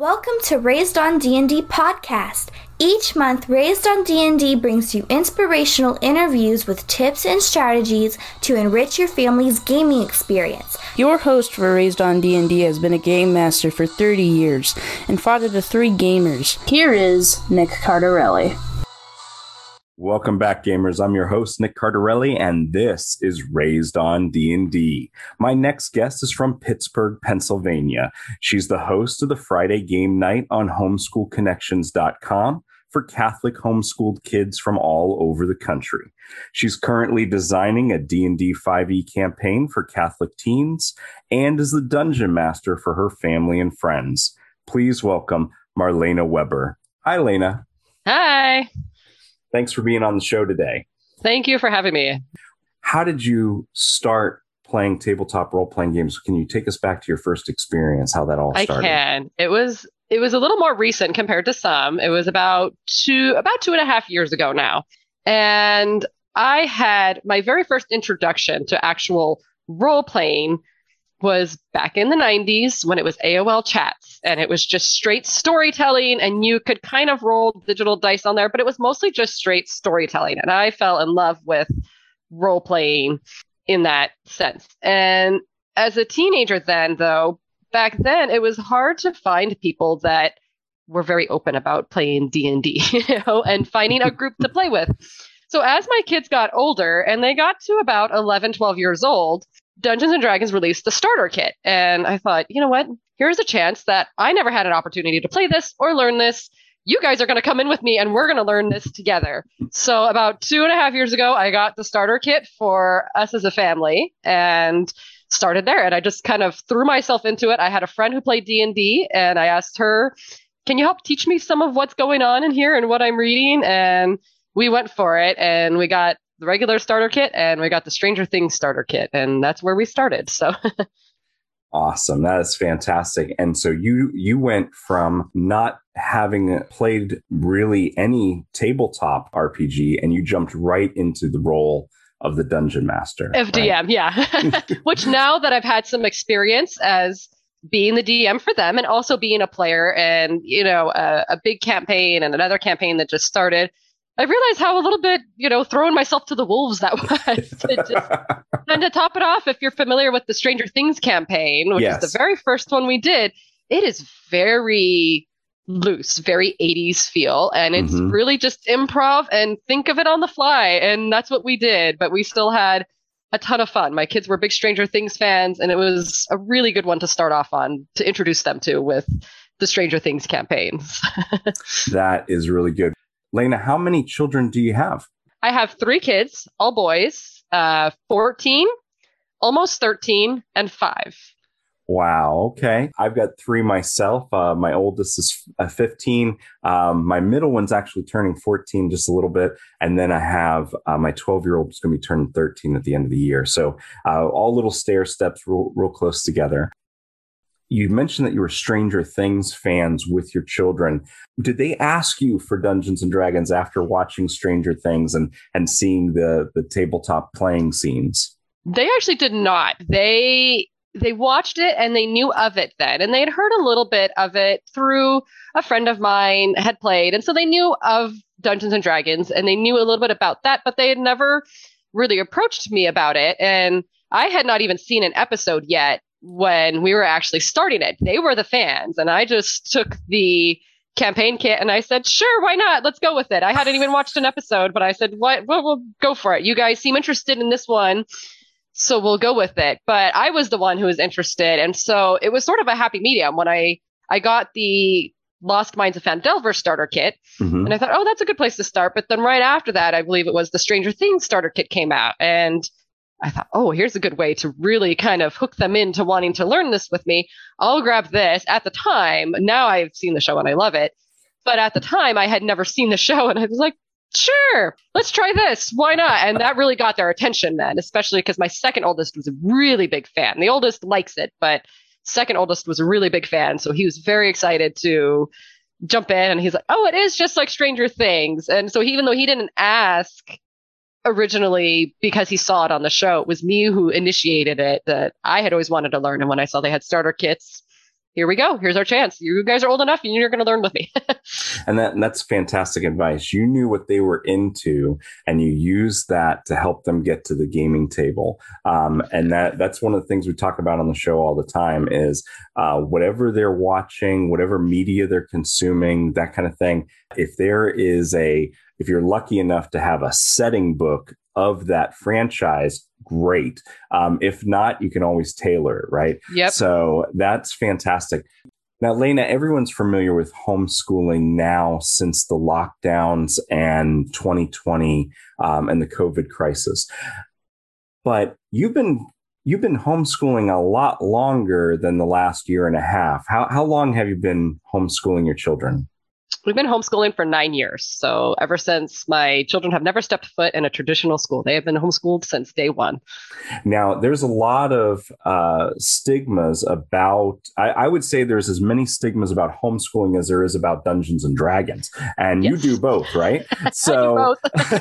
Welcome to Raised on D&D podcast. Each month, Raised on D&D brings you inspirational interviews with tips and strategies to enrich your family's gaming experience. Your host for Raised on D&D has been a game master for 30 years and father to three gamers. Here is Nick Cardarelli. Welcome back, gamers. I'm your host, Nick Cardarelli, and this is Raised on D&D. My next guest is from Pittsburgh, Pennsylvania. She's the host of the Friday Game Night on HomeschoolConnections.com for Catholic homeschooled kids from all over the country. She's currently designing a D&D 5e campaign for Catholic teens and is the dungeon master for her family and friends. Please welcome Marlena Weber. Hi, Lena. Hi. Thanks for being on the show today. Thank you for having me. How did you start playing tabletop role playing games? Can you take us back to your first experience, how that all started? I can. It was it was a little more recent compared to some. It was about two about two and a half years ago now. And I had my very first introduction to actual role playing was back in the 90s when it was AOL chats and it was just straight storytelling and you could kind of roll digital dice on there but it was mostly just straight storytelling and I fell in love with role playing in that sense. And as a teenager then though back then it was hard to find people that were very open about playing D&D you know and finding a group to play with. So as my kids got older and they got to about 11 12 years old Dungeons and Dragons released the starter kit. And I thought, you know what? Here's a chance that I never had an opportunity to play this or learn this. You guys are going to come in with me and we're going to learn this together. So, about two and a half years ago, I got the starter kit for us as a family and started there. And I just kind of threw myself into it. I had a friend who played D&D and I asked her, can you help teach me some of what's going on in here and what I'm reading? And we went for it and we got the regular starter kit and we got the Stranger Things starter kit, and that's where we started. So. awesome. That is fantastic. And so you you went from not having played really any tabletop rpg and you jumped right into the role of the dungeon master fdm right? yeah. Which now that i've had some experience as being the dm for them and also being a player and you know a, a big campaign and another campaign that just started I realized how a little bit, you know, throwing myself to the wolves that was. just, and to top it off, if you're familiar with the Stranger Things campaign, which yes. is the very first one we did, it is very loose, very 80s feel. And it's mm-hmm. really just improv and think of it on the fly. And that's what we did. But we still had a ton of fun. My kids were big Stranger Things fans, and it was a really good one to start off on to introduce them to with the Stranger Things campaigns. that is really good. Lena, how many children do you have? I have three kids, all boys, uh, 14, almost 13, and five. Wow. Okay. I've got three myself. Uh, my oldest is uh, 15. Um, my middle one's actually turning 14 just a little bit. And then I have uh, my 12 year old is going to be turning 13 at the end of the year. So uh, all little stair steps real, real close together you mentioned that you were Stranger Things fans with your children. Did they ask you for Dungeons and Dragons after watching Stranger Things and and seeing the the tabletop playing scenes? They actually did not. They they watched it and they knew of it then and they had heard a little bit of it through a friend of mine had played and so they knew of Dungeons and Dragons and they knew a little bit about that but they had never really approached me about it and I had not even seen an episode yet when we were actually starting it. They were the fans, and I just took the campaign kit and I said, "Sure, why not? Let's go with it." I hadn't even watched an episode, but I said, "What? Well, we'll go for it. You guys seem interested in this one." So we'll go with it. But I was the one who was interested. And so it was sort of a happy medium when I I got the Lost Mines of Phandelver starter kit. Mm-hmm. And I thought, oh, that's a good place to start. But then right after that, I believe it was the Stranger Things starter kit came out. And I thought, oh, here's a good way to really kind of hook them into wanting to learn this with me. I'll grab this. At the time, now I've seen the show and I love it. But at the time, I had never seen the show and I was like, sure, let's try this. Why not? And that really got their attention then, especially because my second oldest was a really big fan. The oldest likes it, but second oldest was a really big fan. So he was very excited to jump in and he's like, oh, it is just like Stranger Things. And so even though he didn't ask, originally because he saw it on the show. It was me who initiated it that I had always wanted to learn. And when I saw they had starter kits, here we go. Here's our chance. You guys are old enough and you're going to learn with me. and that and that's fantastic advice. You knew what they were into and you used that to help them get to the gaming table. Um, and that that's one of the things we talk about on the show all the time is uh, whatever they're watching, whatever media they're consuming, that kind of thing. If there is a if you're lucky enough to have a setting book of that franchise, great. Um, if not, you can always tailor it, right? Yep. So that's fantastic. Now, Lena, everyone's familiar with homeschooling now since the lockdowns and 2020 um, and the COVID crisis. But you've been you've been homeschooling a lot longer than the last year and a half. How how long have you been homeschooling your children? We've been homeschooling for nine years. So ever since my children have never stepped foot in a traditional school, they have been homeschooled since day one. Now, there's a lot of uh, stigmas about, I, I, would say there's as many stigmas about homeschooling as there is about Dungeons and Dragons. And yes. you do both, right? So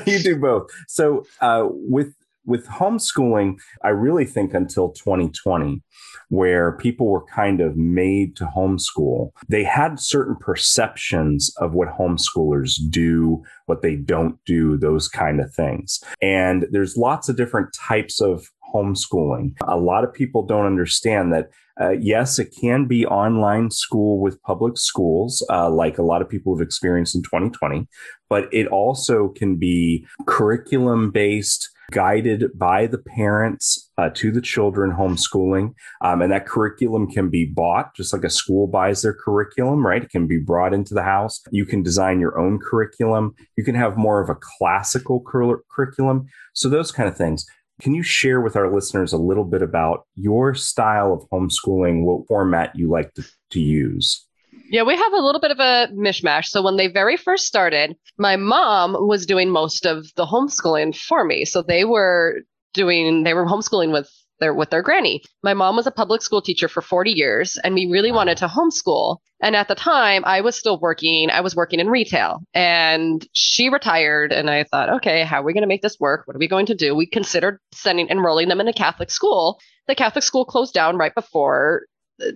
do you do both. So uh, with, with homeschooling, I really think until 2020, where people were kind of made to homeschool. They had certain perceptions of what homeschoolers do, what they don't do, those kind of things. And there's lots of different types of homeschooling. A lot of people don't understand that. Uh, yes, it can be online school with public schools, uh, like a lot of people have experienced in 2020, but it also can be curriculum based guided by the parents uh, to the children homeschooling. Um, and that curriculum can be bought just like a school buys their curriculum, right? It can be brought into the house. You can design your own curriculum. You can have more of a classical cur- curriculum. So, those kind of things. Can you share with our listeners a little bit about your style of homeschooling, what format you like to, to use? Yeah, we have a little bit of a mishmash. So when they very first started, my mom was doing most of the homeschooling for me. So they were doing they were homeschooling with their with their granny. My mom was a public school teacher for 40 years and we really wanted to homeschool. And at the time, I was still working. I was working in retail and she retired and I thought, "Okay, how are we going to make this work? What are we going to do?" We considered sending enrolling them in a Catholic school. The Catholic school closed down right before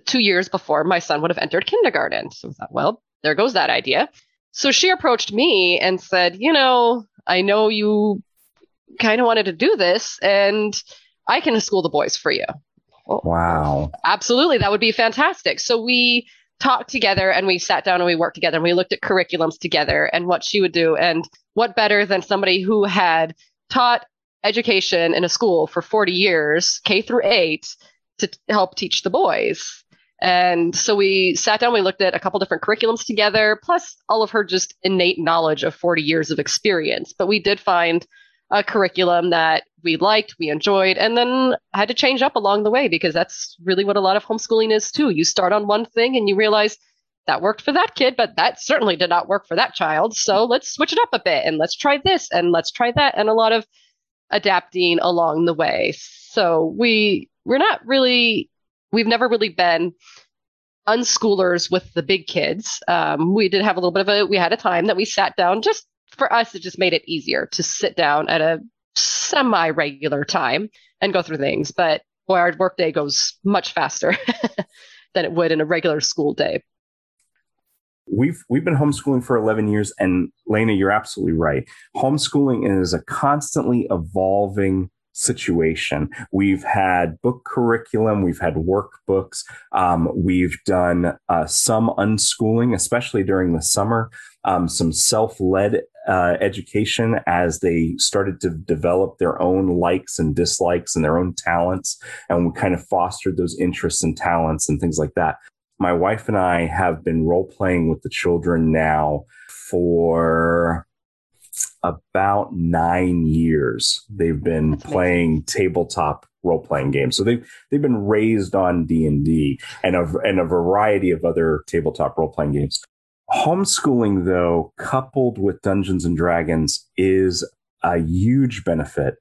two years before my son would have entered kindergarten. So I thought, well, there goes that idea. So she approached me and said, you know, I know you kind of wanted to do this and I can school the boys for you. Well, wow. Absolutely. That would be fantastic. So we talked together and we sat down and we worked together and we looked at curriculums together and what she would do. And what better than somebody who had taught education in a school for 40 years, K through eight, to help teach the boys. And so we sat down, we looked at a couple different curriculums together, plus all of her just innate knowledge of 40 years of experience. But we did find a curriculum that we liked, we enjoyed, and then had to change up along the way because that's really what a lot of homeschooling is too. You start on one thing and you realize that worked for that kid, but that certainly did not work for that child. So let's switch it up a bit and let's try this and let's try that. And a lot of adapting along the way. So we we're not really we've never really been unschoolers with the big kids. Um, we did have a little bit of a we had a time that we sat down just for us it just made it easier to sit down at a semi regular time and go through things. But boy, our workday goes much faster than it would in a regular school day. We've we've been homeschooling for 11 years and Lena you're absolutely right. Homeschooling is a constantly evolving situation. We've had book curriculum, we've had workbooks, um, we've done uh, some unschooling, especially during the summer, um, some self led uh, education as they started to develop their own likes and dislikes and their own talents. And we kind of fostered those interests and talents and things like that. My wife and I have been role playing with the children now for about nine years. They've been playing tabletop role playing games. So they've they've been raised on D and D and a and a variety of other tabletop role playing games. Homeschooling, though, coupled with Dungeons and Dragons, is a huge benefit.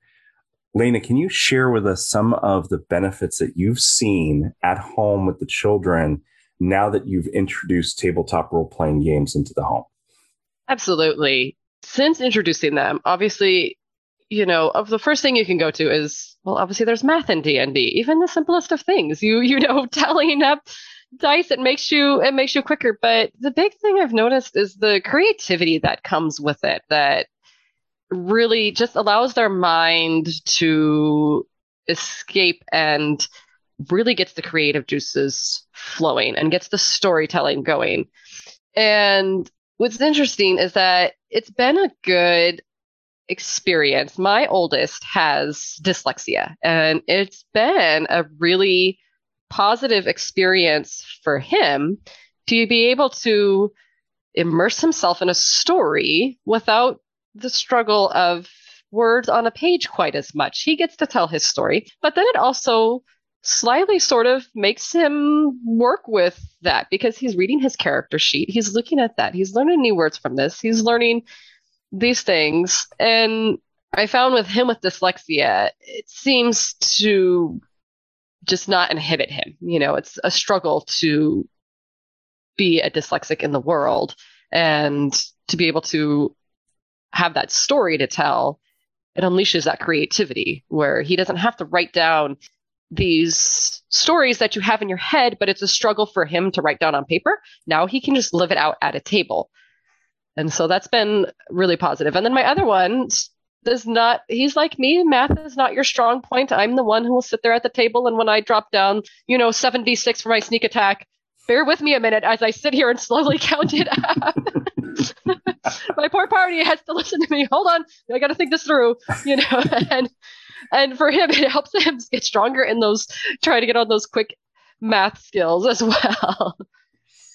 Lena, can you share with us some of the benefits that you've seen at home with the children now that you've introduced tabletop role playing games into the home? Absolutely since introducing them, obviously, you know, of the first thing you can go to is well, obviously there's math in D and D, even the simplest of things. You you know, tallying up dice, it makes you it makes you quicker. But the big thing I've noticed is the creativity that comes with it that really just allows their mind to escape and really gets the creative juices flowing and gets the storytelling going. And what's interesting is that it's been a good experience. My oldest has dyslexia, and it's been a really positive experience for him to be able to immerse himself in a story without the struggle of words on a page quite as much. He gets to tell his story, but then it also slyly sort of makes him work with that because he's reading his character sheet. He's looking at that. He's learning new words from this. He's learning these things. And I found with him with dyslexia, it seems to just not inhibit him. You know, it's a struggle to be a dyslexic in the world and to be able to have that story to tell. It unleashes that creativity where he doesn't have to write down these stories that you have in your head, but it's a struggle for him to write down on paper. Now he can just live it out at a table. And so that's been really positive. And then my other one does not, he's like me, math is not your strong point. I'm the one who will sit there at the table. And when I drop down, you know, 76 for my sneak attack, bear with me a minute as I sit here and slowly count it out. my poor party has to listen to me. Hold on, I got to think this through, you know. and and for him, it helps him get stronger in those try to get on those quick math skills as well.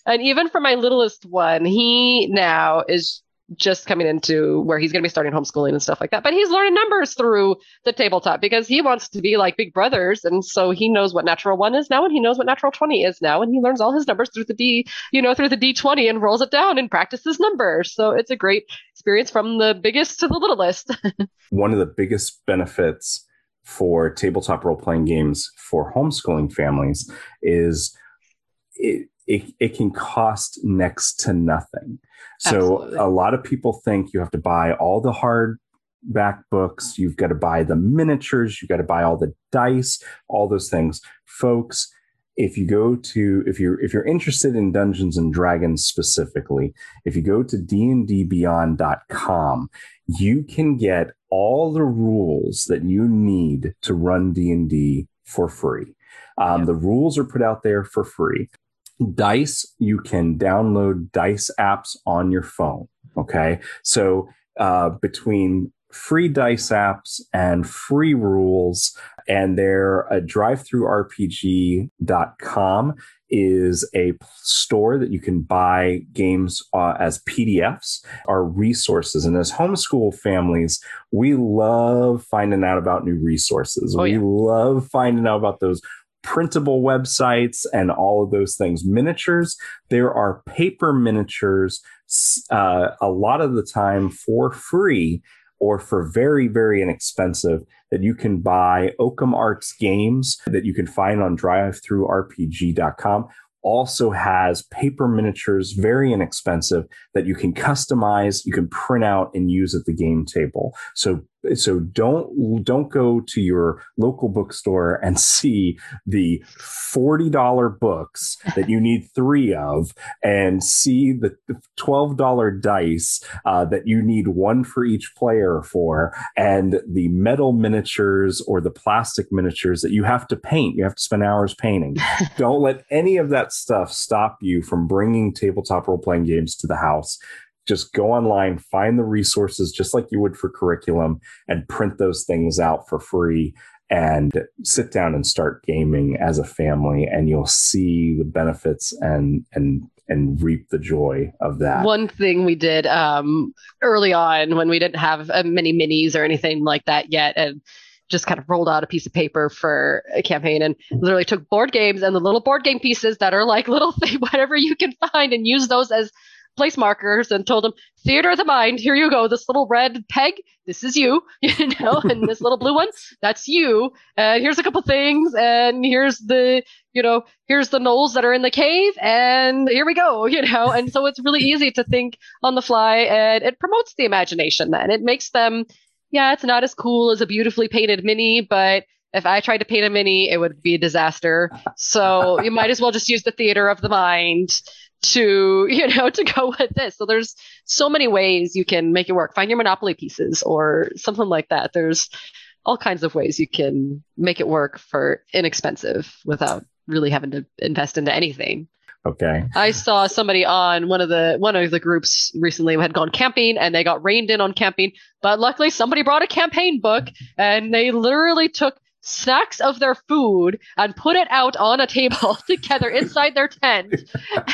and even for my littlest one, he now is just coming into where he's going to be starting homeschooling and stuff like that. But he's learning numbers through the tabletop because he wants to be like big brothers. And so he knows what natural one is now and he knows what natural 20 is now. And he learns all his numbers through the D, you know, through the D20 and rolls it down and practices numbers. So it's a great experience from the biggest to the littlest. One of the biggest benefits for tabletop role playing games for homeschooling families is it, it, it can cost next to nothing. So Absolutely. a lot of people think you have to buy all the hard back books, you've got to buy the miniatures, you've got to buy all the dice, all those things. Folks, if you go to if you're if you're interested in Dungeons and Dragons specifically, if you go to dndbeyond.com, you can get all the rules that you need to run D&D for free. Um, yeah. The rules are put out there for free. Dice, you can download Dice apps on your phone. Okay. So uh, between free dice apps and free rules, and they're a drivethrurpg.com is a store that you can buy games uh, as PDFs or resources. And as homeschool families, we love finding out about new resources. Oh, we love finding out about those printable websites and all of those things. Miniatures, there are paper miniatures uh, a lot of the time for free or for very, very inexpensive that you can buy Okumarts games that you can find on drivethrurpg.com also has paper miniatures, very inexpensive, that you can customize, you can print out and use at the game table. So so don't don't go to your local bookstore and see the $40 books that you need three of and see the $12 dice uh, that you need one for each player for and the metal miniatures or the plastic miniatures that you have to paint. You have to spend hours painting. Don't let any of that stuff stop you from bringing tabletop role-playing games to the house just go online, find the resources just like you would for curriculum, and print those things out for free and sit down and start gaming as a family and you'll see the benefits and and and reap the joy of that. One thing we did um, early on when we didn't have uh, many minis or anything like that yet, and just kind of rolled out a piece of paper for a campaign and literally took board games and the little board game pieces that are like little thing, whatever you can find, and use those as place markers and told them, theater of the mind, here you go. This little red peg, this is you, you know, and this little blue one, that's you. And here's a couple things, and here's the, you know, here's the gnolls that are in the cave, and here we go, you know. And so it's really easy to think on the fly, and it promotes the imagination then. It makes them, yeah, it's not as cool as a beautifully painted mini, but If I tried to paint a mini, it would be a disaster. So you might as well just use the theater of the mind to you know to go with this. So there's so many ways you can make it work. Find your monopoly pieces or something like that. There's all kinds of ways you can make it work for inexpensive without really having to invest into anything. Okay. I saw somebody on one of the one of the groups recently had gone camping and they got reined in on camping, but luckily somebody brought a campaign book and they literally took snacks of their food and put it out on a table together inside their tent.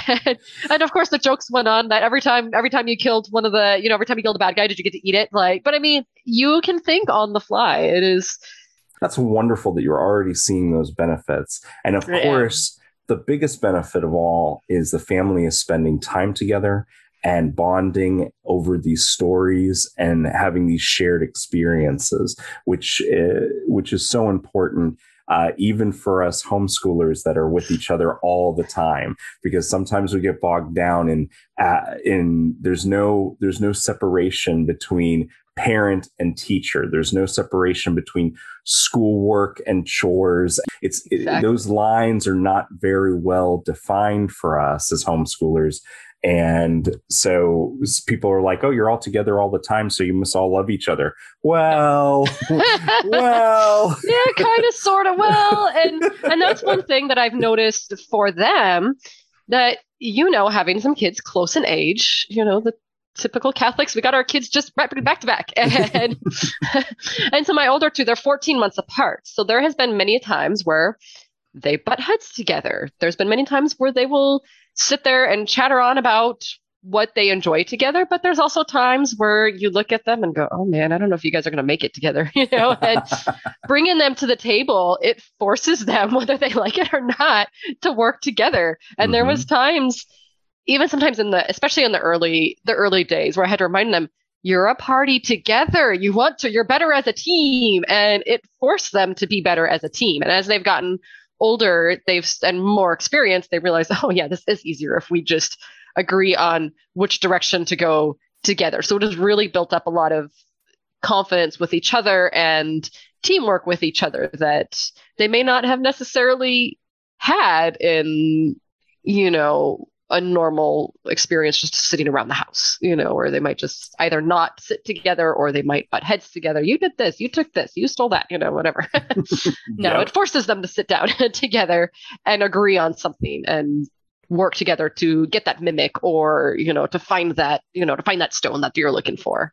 and, and, of course the jokes went on that every time every time you killed one of the you know every time you killed a bad guy did you get to eat it like but I mean you can think on the fly. It is that's wonderful that you're already seeing those benefits. And of yeah. course the biggest benefit of all is the family is spending time together and bonding over these stories and having these shared experiences, which uh, which is so important. Uh, even for us homeschoolers that are with each other all the time, because sometimes we get bogged down in uh, in there's no there's no separation between parent and teacher. There's no separation between schoolwork and chores. It's exactly. it, those lines are not very well defined for us as homeschoolers. And so people are like, "Oh, you're all together all the time, so you must all love each other." Well, well, yeah, kind of, sort of. Well, and and that's one thing that I've noticed for them that you know, having some kids close in age, you know, the typical Catholics, we got our kids just right back to back. And, and so my older two, they're 14 months apart. So there has been many times where they butt heads together. There's been many times where they will sit there and chatter on about what they enjoy together, but there's also times where you look at them and go, "Oh man, I don't know if you guys are going to make it together," you know. And bringing them to the table, it forces them, whether they like it or not, to work together. And mm-hmm. there was times even sometimes in the especially in the early the early days where I had to remind them you're a party together. You want to, you're better as a team. And it forced them to be better as a team. And as they've gotten older, they've and more experience, they realize, oh yeah, this is easier if we just agree on which direction to go together. So it has really built up a lot of confidence with each other and teamwork with each other that they may not have necessarily had in, you know, a normal experience just sitting around the house, you know, or they might just either not sit together or they might butt heads together. You did this, you took this, you stole that, you know, whatever. no, yep. it forces them to sit down together and agree on something and work together to get that mimic or, you know, to find that, you know, to find that stone that you're looking for.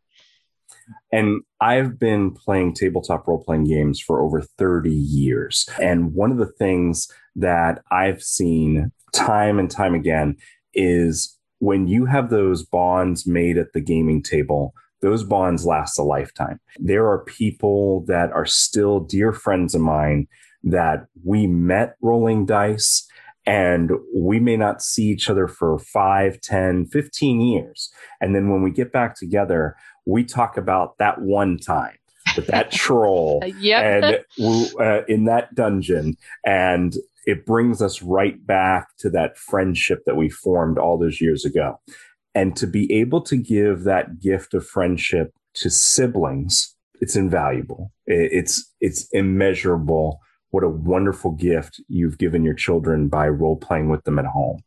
And I've been playing tabletop role playing games for over 30 years. And one of the things that I've seen time and time again is when you have those bonds made at the gaming table, those bonds last a lifetime. There are people that are still dear friends of mine that we met rolling dice and we may not see each other for 5 10 15 years and then when we get back together we talk about that one time with that troll yep. and uh, in that dungeon and it brings us right back to that friendship that we formed all those years ago. And to be able to give that gift of friendship to siblings, it's invaluable. It's it's immeasurable what a wonderful gift you've given your children by role playing with them at home.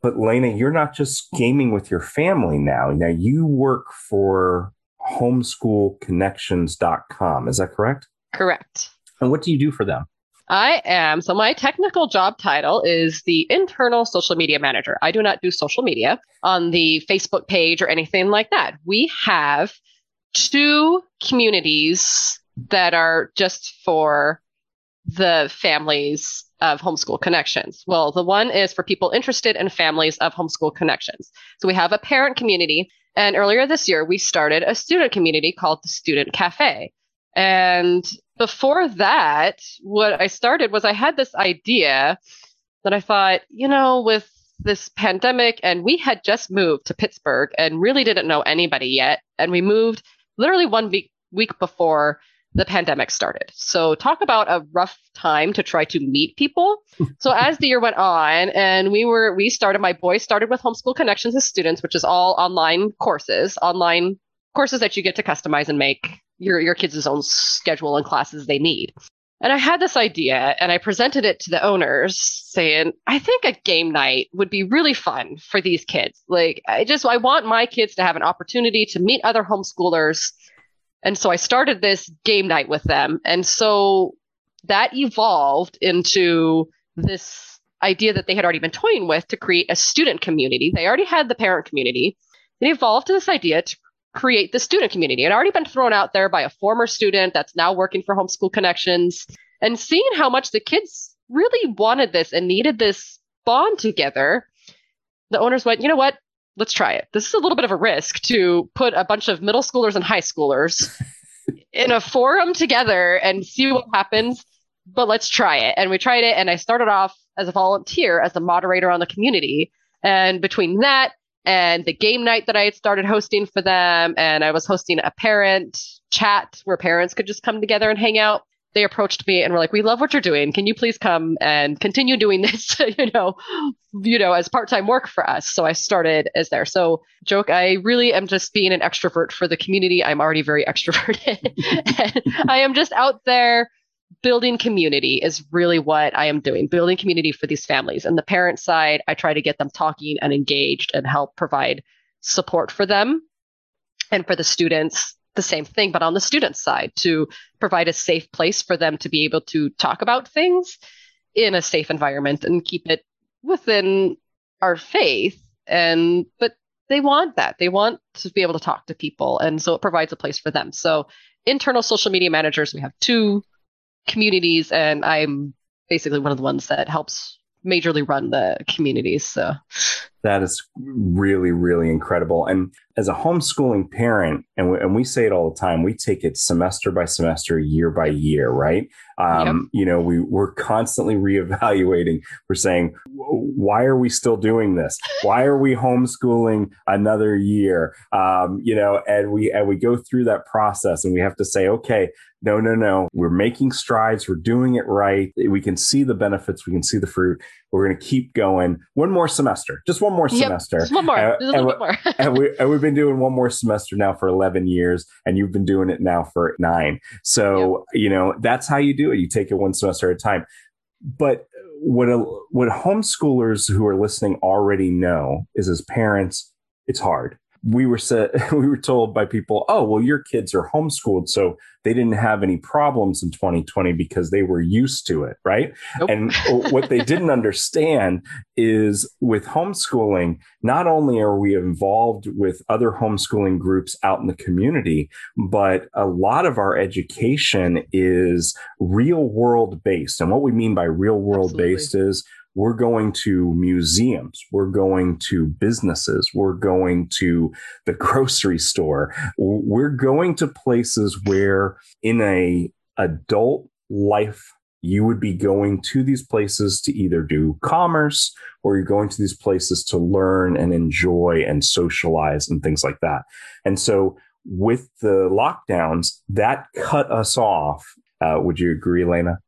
But Lena, you're not just gaming with your family now. Now you work for homeschoolconnections.com. Is that correct? Correct. And what do you do for them? I am. So, my technical job title is the internal social media manager. I do not do social media on the Facebook page or anything like that. We have two communities that are just for the families of homeschool connections. Well, the one is for people interested in families of homeschool connections. So, we have a parent community. And earlier this year, we started a student community called the Student Cafe. And before that, what I started was I had this idea that I thought, you know, with this pandemic, and we had just moved to Pittsburgh and really didn't know anybody yet. And we moved literally one week, week before the pandemic started. So, talk about a rough time to try to meet people. so, as the year went on, and we were, we started, my boys started with Homeschool Connections as students, which is all online courses, online courses that you get to customize and make your your kids' own schedule and classes they need. And I had this idea and I presented it to the owners saying, I think a game night would be really fun for these kids. Like, I just, I want my kids to have an opportunity to meet other homeschoolers. And so I started this game night with them. And so that evolved into this idea that they had already been toying with to create a student community. They already had the parent community. It evolved to this idea to create the student community. It had already been thrown out there by a former student that's now working for Homeschool Connections. And seeing how much the kids really wanted this and needed this bond together, the owners went, you know what? Let's try it. This is a little bit of a risk to put a bunch of middle schoolers and high schoolers in a forum together and see what happens. But let's try it. And we tried it. And I started off as a volunteer, as a moderator on the community. And between that and the game night that I had started hosting for them. And I was hosting a parent chat where parents could just come together and hang out. They approached me and were like, "We love what you're doing. Can you please come and continue doing this? you know, you know, as part-time work for us." So I started as there. So joke, I really am just being an extrovert for the community. I'm already very extroverted. I am just out there building community is really what I am doing, building community for these families. And the parent side, I try to get them talking and engaged and help provide support for them. And for the students, the same thing, but on the student side, to provide a safe place for them to be able to talk about things in a safe environment and keep it within our faith. And, but they want that. They want to be able to talk to people. And so it provides a place for them. So, internal social media managers, we have two communities, and I'm basically one of the ones that helps majorly run the communities. So that is really, really incredible. And as a homeschooling parent, and we, and we say it all the time, we take it semester by semester, year by year, right? Um, yep. You know, we we're constantly reevaluating. We're saying, why are we still doing this? Why are we homeschooling another year? Um, you know, and we and we go through that process, and we have to say, okay, no, no, no. We're making strides. We're doing it right. We can see the benefits. We can see the fruit. We're going to keep going. One more semester, just one more semester. Yep, one more. Uh, and, more. and, we, and we've been doing one more semester now for 11 years, and you've been doing it now for nine. So, yep. you know, that's how you do it. You take it one semester at a time. But what, a, what homeschoolers who are listening already know is as parents, it's hard we were said we were told by people, "Oh, well, your kids are homeschooled, so they didn't have any problems in 2020 because they were used to it, right?" Nope. And what they didn't understand is with homeschooling, not only are we involved with other homeschooling groups out in the community, but a lot of our education is real world based. And what we mean by real world Absolutely. based is we're going to museums, we're going to businesses, we're going to the grocery store, we're going to places where in a adult life you would be going to these places to either do commerce or you're going to these places to learn and enjoy and socialize and things like that. And so with the lockdowns, that cut us off. Uh, would you agree, Lena?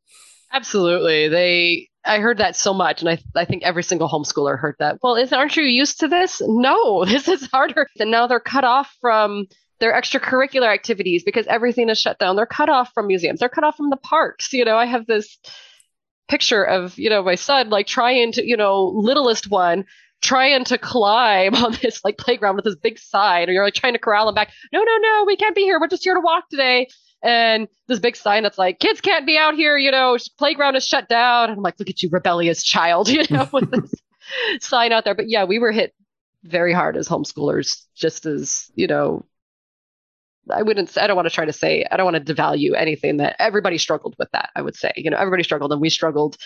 Absolutely. They I heard that so much, and I I think every single homeschooler heard that. Well, is aren't you used to this? No, this is harder. And now they're cut off from their extracurricular activities because everything is shut down. They're cut off from museums. They're cut off from the parks. You know, I have this picture of you know my son like trying to you know littlest one trying to climb on this like playground with this big sign, or you're like trying to corral him back. No, no, no, we can't be here. We're just here to walk today and this big sign that's like kids can't be out here you know playground is shut down. And i'm like look at you rebellious child you know with this sign out there. But yeah we were hit very hard as homeschoolers just as you know i wouldn't i don't want to try to say i don't want to devalue anything that everybody struggled with that i would say. You know everybody struggled and we struggled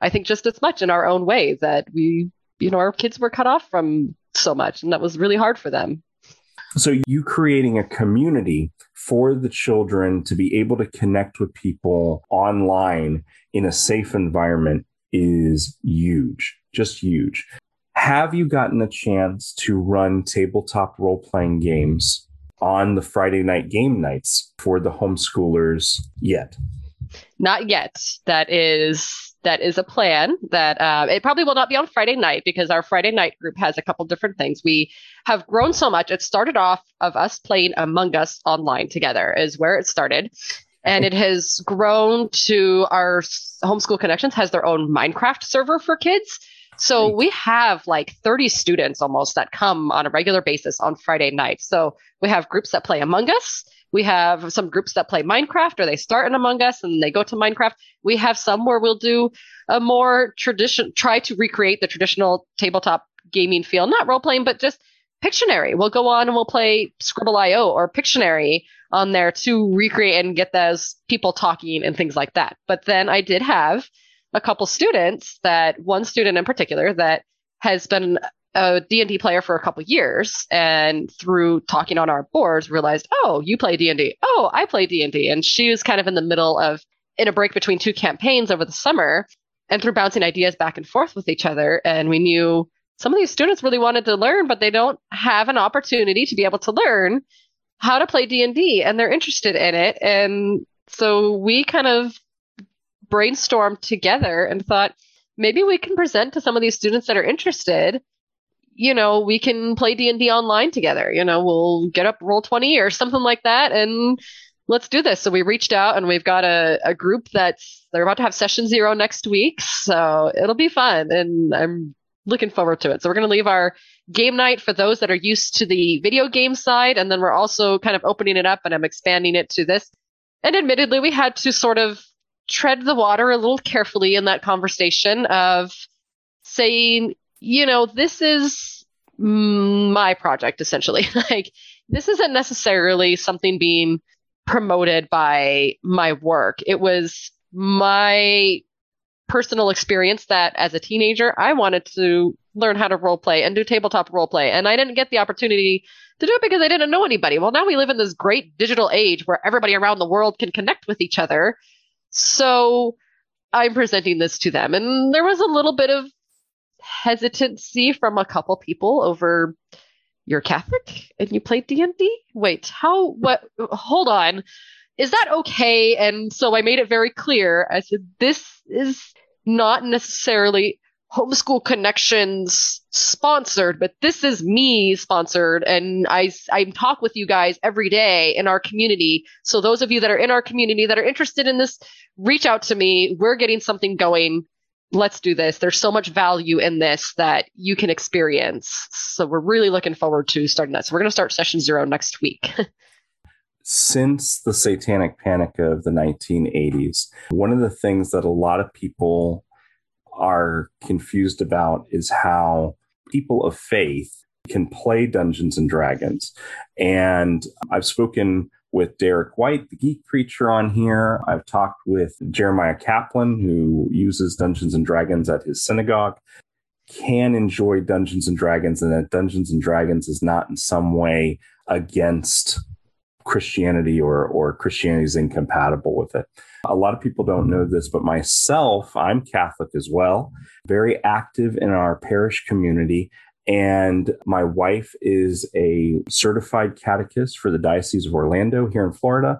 i think just as much in our own way that we you know our kids were cut off from so much and that was really hard for them so you creating a community for the children to be able to connect with people online in a safe environment is huge, just huge. Have you gotten a chance to run tabletop role playing games on the Friday night game nights for the homeschoolers yet? Not yet. That is that is a plan that uh, it probably will not be on Friday night because our Friday night group has a couple different things. We have grown so much. It started off of us playing Among Us online together, is where it started. and it has grown to our homeschool connections has their own Minecraft server for kids. So we have like 30 students almost that come on a regular basis on Friday night. So we have groups that play Among Us. We have some groups that play Minecraft or they start in Among Us and they go to Minecraft. We have some where we'll do a more tradition, try to recreate the traditional tabletop gaming feel, not role playing, but just Pictionary. We'll go on and we'll play Skribbl.io or Pictionary on there to recreate and get those people talking and things like that. But then I did have a couple students that one student in particular that has been a D&D player for a couple years and through talking on our boards realized, "Oh, you play D&D. Oh, I play D&D." And she was kind of in the middle of in a break between two campaigns over the summer and through bouncing ideas back and forth with each other and we knew some of these students really wanted to learn but they don't have an opportunity to be able to learn how to play D&D and they're interested in it and so we kind of brainstormed together and thought maybe we can present to some of these students that are interested you know we can play d&d online together you know we'll get up Roll20 or something like that and let's do this. So we reached out and we've got a, a group that's they're about to have session zero next week. So it'll be fun and i'm looking forward to it. So we're going to leave our game night for those that are used to the video game side and then we're also kind of opening it up and i'm expanding it to this. And admittedly we had to sort of tread the water a little carefully in that conversation of saying, you know, this is my project essentially. like, this isn't necessarily something being promoted by my work. It was my personal experience that as a teenager, I wanted to learn how to role play and do tabletop role play. And I didn't get the opportunity to do it because I didn't know anybody. Well, now we live in this great digital age where everybody around the world can connect with each other. So I'm presenting this to them. And there was a little bit of hesitancy from a couple people over you're Catholic and you play D&D? Wait, how what hold on. Is that okay? And so I made it very clear. I said this is not necessarily homeschool connections sponsored but this is me sponsored and i i talk with you guys every day in our community so those of you that are in our community that are interested in this reach out to me we're getting something going let's do this. There's so much value in this that you can experience. So we're really looking forward to starting that. So we're going to start session zero next week. Since the satanic panic of the 1980s one of the things that a lot of people are confused about is how people of faith can play Dungeons and Dragons. And I've spoken with Derek White, the geek preacher, on here. I've talked with Jeremiah Kaplan, who uses Dungeons and Dragons at his synagogue, can enjoy Dungeons and Dragons, and that Dungeons and Dragons is not in some way against Christianity or, or Christianity is incompatible with it. A lot of people don't know this, but myself, I'm Catholic as well, very active in our parish community. And my wife is a certified catechist for the Diocese of Orlando here in Florida.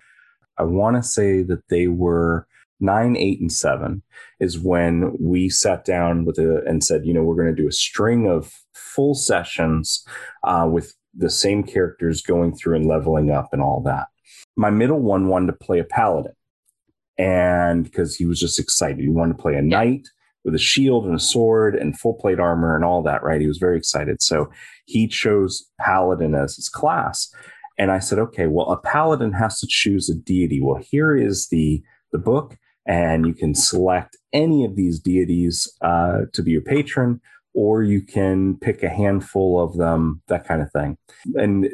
I want to say that they were nine, eight, and seven is when we sat down with a, and said, you know, we're going to do a string of full sessions uh, with the same characters going through and leveling up and all that. My middle one wanted to play a paladin and because he was just excited. He wanted to play a knight with a shield and a sword and full plate armor and all that, right? He was very excited. So he chose Paladin as his class. And I said, okay, well, a paladin has to choose a deity. Well, here is the the book, and you can select any of these deities uh, to be your patron or you can pick a handful of them, that kind of thing. And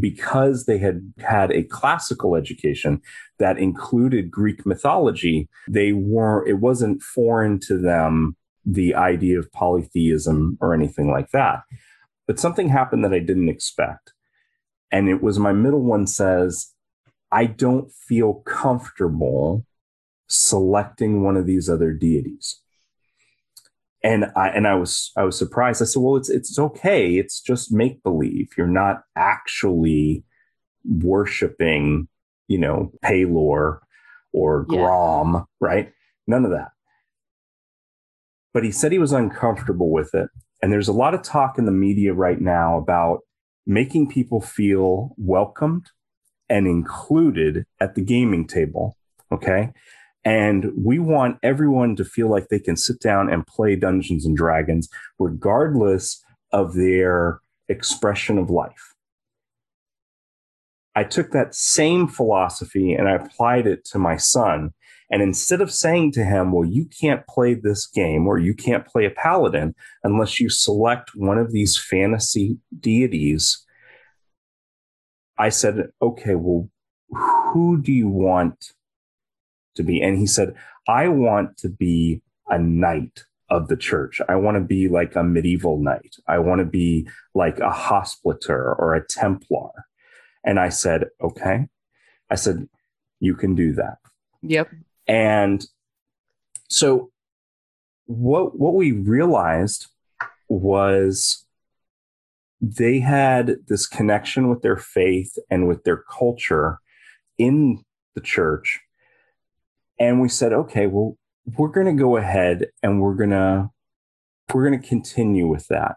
because they had had a classical education that included Greek mythology, they weren't, it wasn't foreign to them the idea of polytheism or anything like that. But something happened that I didn't expect. And it was my middle one says, I don't feel comfortable selecting one of these other deities and I and I was I was surprised. I said, "Well, it's it's okay. It's just make believe. You're not actually worshiping, you know, Pelor or Grom, yeah. right? None of that." But he said he was uncomfortable with it, and there's a lot of talk in the media right now about making people feel welcomed and included at the gaming table Okay. And we want everyone to feel like they can sit down and play Dungeons and Dragons, regardless of their expression of life. I took that same philosophy and I applied it to my son. And instead of saying to him, well, you can't play this game or you can't play a paladin unless you select one of these fantasy deities, I said, okay, well, who do you want to be? And he said, I want to be a knight of the church. I want to be like a medieval knight. I want to be like a hospitaller or a Templar. And I said, okay. I said, you can do that. Yep. And so what what we realized was they had this connection with their faith and with their culture in the church and we said, okay, well, we're going to go ahead and we're going to we're going to continue with that.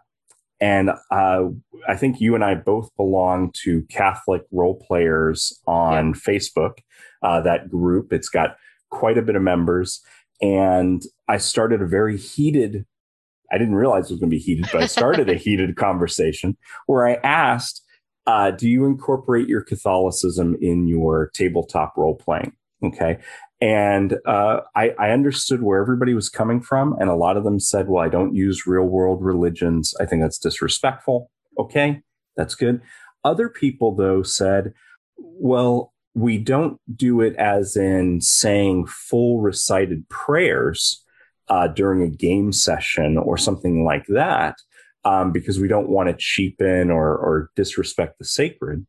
And uh, I think you and I both belong to Catholic role players on yeah. Facebook. Uh, that group, it's got quite a bit of members, and I started a very heated. I didn't realize it was going to be heated, but I started a heated conversation where I asked, uh, "Do you incorporate your Catholicism in your tabletop role playing?" Okay, and uh, I, I, understood where everybody was coming from. And a lot of them said, well, I don't use real world religions. I think that's disrespectful. Okay, that's good. Other people, though, said, well, we don't do it as in saying full recited prayers uh, during a game session or something like that, um, because we don't want to cheapen or, or disrespect the sacred.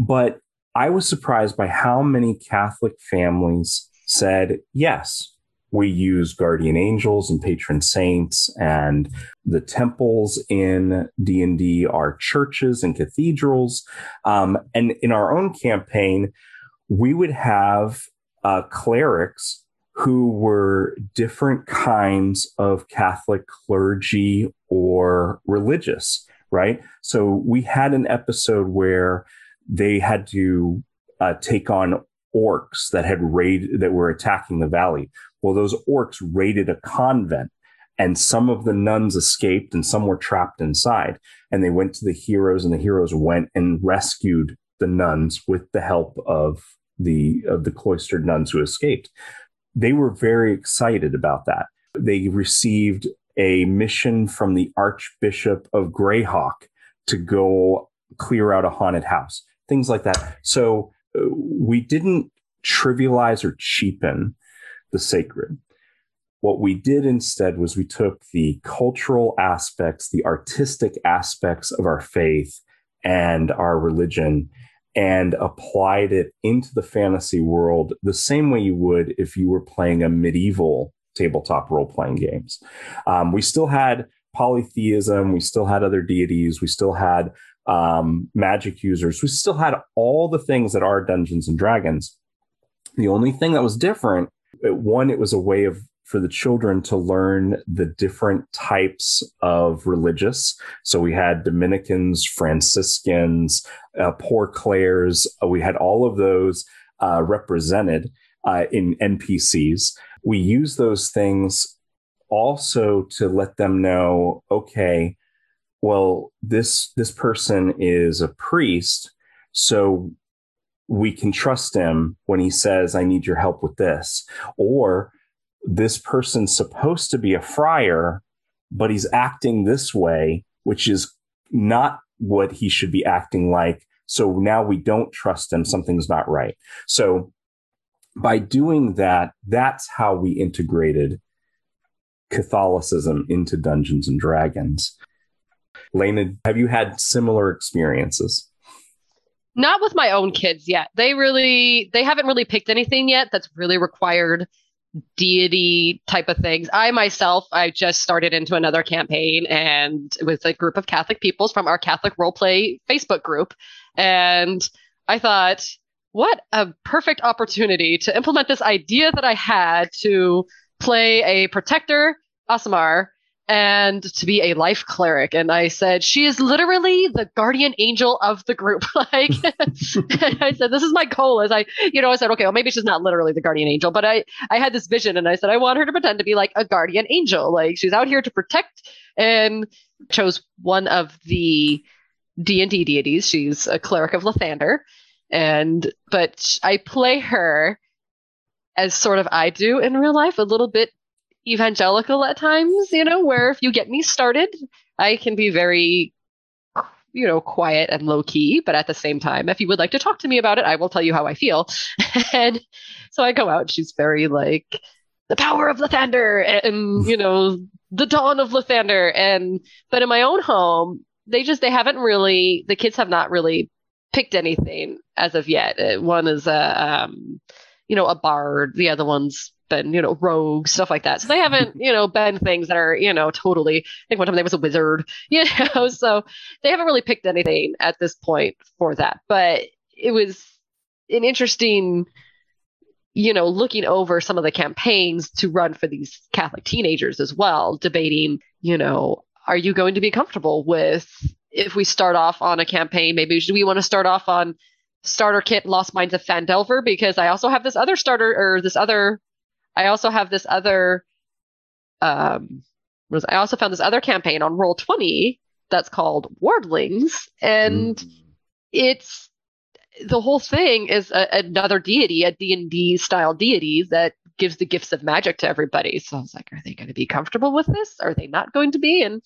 But I was surprised by how many Catholic families said, yes, we use guardian angels and patron saints and the temples in d&d are churches and cathedrals. Um, and in our own campaign we would have uh, clerics who were different kinds of catholic clergy or religious right? So we had an episode where they had to uh, take on orcs that had raided that were attacking the valley. Well, those orcs raided a convent, and some of the nuns escaped, and some were trapped inside. And they went to the heroes, and the heroes went and rescued the nuns with the help of the of the cloistered nuns who escaped. They were very excited about that. They received a mission from the Archbishop of Greyhawk to go clear out a haunted house things like that. So uh, we didn't trivialize or cheapen the sacred. What we did instead was we took the cultural aspects, the artistic aspects of our faith and our religion and applied it into the fantasy world the same way you would if you were playing a medieval tabletop role playing games. Um, we still had polytheism, we still had other deities, we still had um, magic users. We still had all the things that are Dungeons and Dragons. The only thing that was different, one, it was a way of for the children to learn the different types of religious. So we had Dominicans, Franciscans, uh, Poor Clares. Uh, we had all of those uh, represented uh, in NPCs. We use those things also to let them know, okay, well this this person is a priest so we can trust him when he says i need your help with this. Or this person's supposed to be a friar but he's acting this way which is not what he should be acting like. So now we don't trust him. Something's not right. So by doing that that's how we integrated catholicism into dungeons and dragons Lena, have you had similar experiences? Not with my own kids yet. They really they haven't really picked anything yet that's really required deity type of things. I myself, I just started into another campaign and with a group of Catholic peoples from our Catholic roleplay Facebook group. And I thought, what a perfect opportunity to implement this idea that I had to play a protector, Aasimar, and to be a life cleric. And I said, she is literally the guardian angel of the group. like, I said, this is my goal. As I, you know, I said, okay, well, maybe she's not literally the guardian angel, but I, I had this vision, and I said, I want her to pretend to be like a guardian angel. Like, she's out here to protect, and chose one of the D and D deities. She's a cleric of Lathander, and but I play her as sort of I do in real life, a little bit evangelical at times, you know, where if you get me started, I can be very, you know, quiet and low key. But at the same time, if you would like to talk to me about it, I will tell you how I feel. and so I go out. She's very like, the power of Lathander and, you know, the dawn of Lathander. And, but in my own home, they just, they haven't really, the kids have not really picked anything as of yet. Uh, one is a, um, you know, a bard. The other one's been, you know, rogue, stuff like that. So they haven't, you know, been things that are, you know, totally. I think one time there was a wizard, you know, so they haven't really picked anything at this point for that. But it was an interesting, you know, looking over some of the campaigns to run for these Catholic teenagers as well, debating, you know, are you going to be comfortable with if we start off on a campaign? Maybe do we want to start off on starter kit Lost Mines of Phandelver because I also have this other starter or this other I also have this other um was I also found this other campaign on Roll20 that's called Wardlings and mm. it's the whole thing is a, another deity, a D&D style deity that gives the gifts of magic to everybody. So I was like, are they going to be comfortable with this? Are they not going to be? And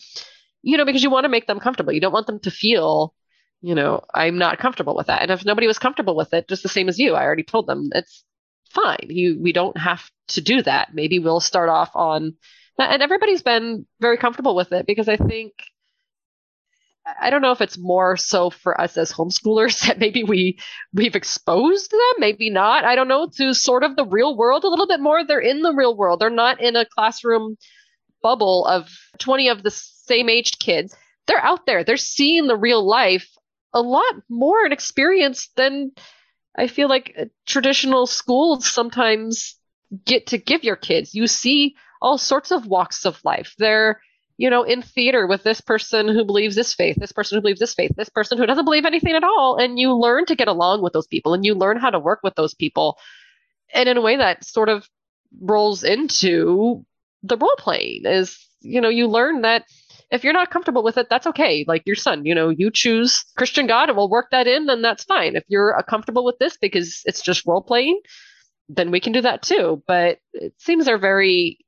you know, because you want to make them comfortable. You don't want them to feel you know, I'm not comfortable with that. And if nobody was comfortable with it, just the same as you, I already told them it's fine. You we don't have to do that. Maybe we'll start off on and everybody's been very comfortable with it because I think I don't know if it's more so for us as homeschoolers that maybe we we've exposed them, maybe not. I don't know to sort of the real world a little bit more. They're in the real world. They're not in a classroom bubble of 20 of the same aged kids. They're out there. They're seeing the real life a lot more an experience than I feel like uh, traditional schools sometimes get to give your kids. You see all sorts of walks of life. They're, you know, in theater with this person who believes this faith, this person who believes this faith, this person who doesn't believe anything at all. And you learn to get along with those people and you learn how to work with those people. And in a way that sort of rolls into the role playing is, you know, you learn that if you're not comfortable with it, that's okay. Like your son, you know, you choose Christian God and we'll work that in, then that's fine. If you're uh, comfortable with this because it's just role playing, then we can do that too. But it seems they're very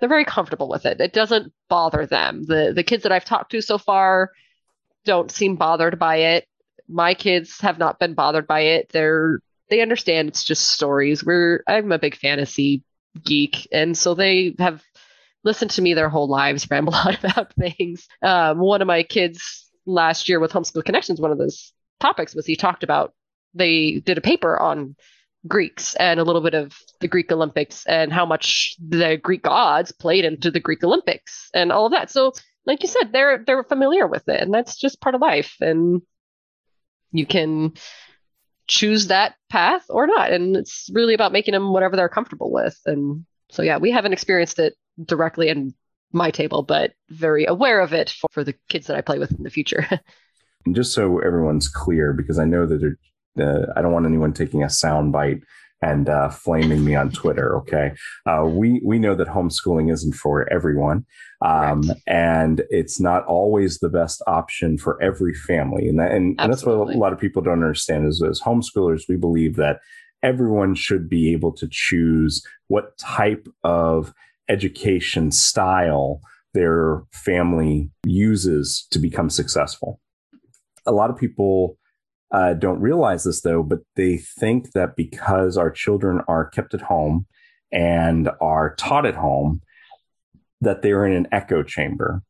they're very comfortable with it. It doesn't bother them. The the kids that I've talked to so far don't seem bothered by it. My kids have not been bothered by it. They're they understand it's just stories. We're I'm a big fantasy geek, and so they have listened to me their whole lives ramble on about things. Um, one of my kids last year with Homeschool Connections, one of those topics was he talked about they did a paper on Greeks and a little bit of the Greek Olympics and how much the Greek gods played into the Greek Olympics and all of that. So, like you said, they're they're familiar with it, and that's just part of life. And you can choose that path or not, and it's really about making them whatever they're comfortable with. And so, yeah, we haven't experienced it directly in my table, but very aware of it for, for the kids that I play with in the future. and just so everyone's clear, because I know that uh, I don't want anyone taking a sound bite and uh, flaming me on Twitter. Okay, uh, we we know that homeschooling isn't for everyone, um, right. and it's not always the best option for every family, and that, and, and, that's what a lot of people don't understand is as homeschoolers we believe that everyone should be able to choose what type of education style their family uses to become successful. A lot of people uh, don't realize this though, but they think that because our children are kept at home and are taught at home, that they're in an echo chamber,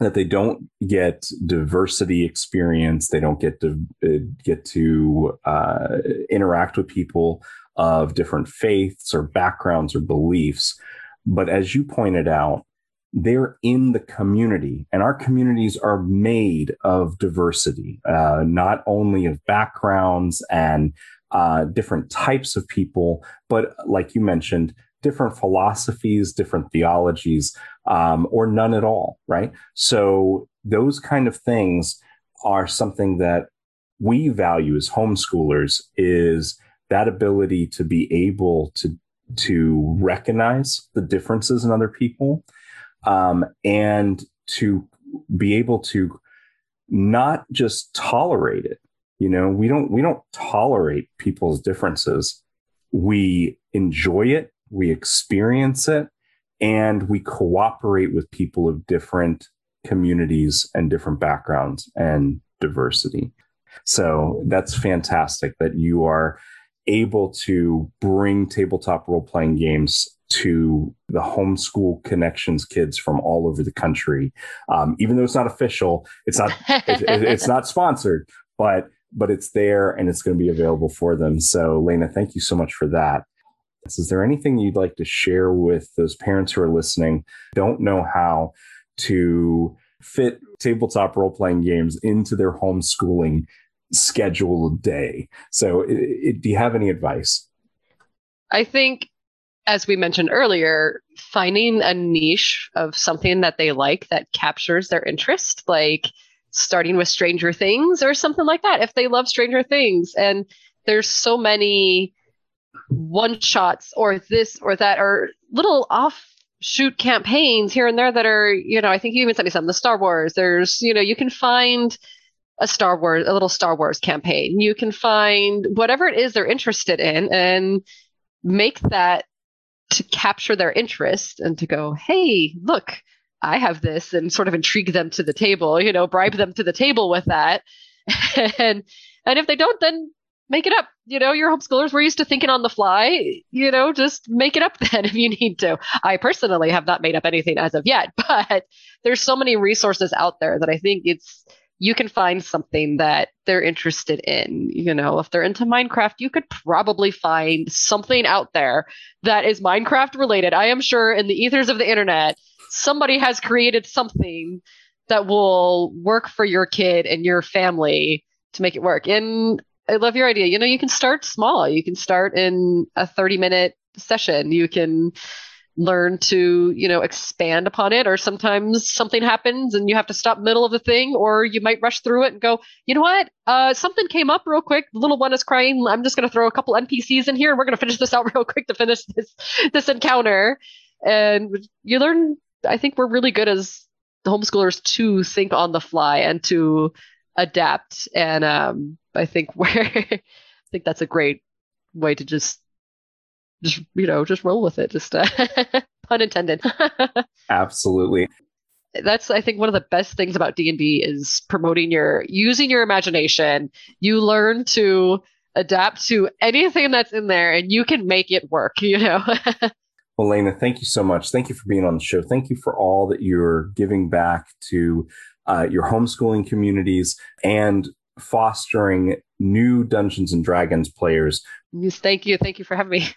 that they don't get diversity experience, they don't get to uh, get to uh, interact with people of different faiths or backgrounds or beliefs. But as you pointed out, they're in the community, and our communities are made of diversity, uh, not only of backgrounds and uh, different types of people, but like you mentioned, different philosophies, different theologies, um, or none at all, right? So those kind of things are something that we value as homeschoolers is that ability to be able to to recognize the differences in other people um, and to be able to not just tolerate it you know we don't we don't tolerate people's differences. We enjoy it we experience it and we cooperate with people of different communities and different backgrounds and diversity. So that's fantastic that you are able to bring tabletop role playing games to the homeschool connections kids from all over the country. Um, even though it's not official, it's not it, it's not sponsored, but but it's there and it's going to be available for them. So, Lena, thank you so much for that. Is there anything you'd like to share with those parents who are listening, don't know how to fit tabletop role playing games into their homeschooling scheduled day. So, it, it, do you have any advice? I think, as we mentioned earlier, finding a niche of something that they like that captures their interest, like starting with Stranger Things or something like that, if they love Stranger Things. And there's so many one shots or this or that or little offshoot campaigns here and there that are, you know, I think you even sent me some, the Star Wars. There's, you know, you can find a Star Wars, a little Star Wars campaign. You can find whatever it is they're interested in and make that to capture their interest and to go, hey, look, I have this, and sort of intrigue them to the table, you know, bribe them to the table with that. and and if they don't, then make it up. You know, your homeschoolers were used to thinking on the fly. You know, just make it up then if you need to. I personally have not made up anything as of yet, but there's so many resources out there that I think it's you can find something that they're interested in. You know, if they're into Minecraft, you could probably find something out there that is Minecraft related. I am sure in the ethers of the internet, somebody has created something that will work for your kid and your family to make it work. And I love your idea. You know, you can start small. You can start in a 30 minute session. You can learn to you know expand upon it or sometimes something happens and you have to stop middle of the thing or you might rush through it and go you know what? Uh, something came up real quick. The little one is crying. I'm just going to throw a couple npcs in here. And we're going to finish this out real quick to finish this this encounter. And you learn i think we're really good as homeschoolers to think on the fly and to adapt. And um, i think where i think that's a great way to just just you know just roll with it just uh, pun intended. Absolutely. That's i think one of the best things about d&d is promoting your using your imagination. You learn to adapt to anything that's in there and you can make it work you know. Well lena thank you so much. Thank you for being on the show. Thank you for all that you're giving back to uh, your homeschooling communities and fostering new dungeons and dragons players. Yes thank you. Thank you for having me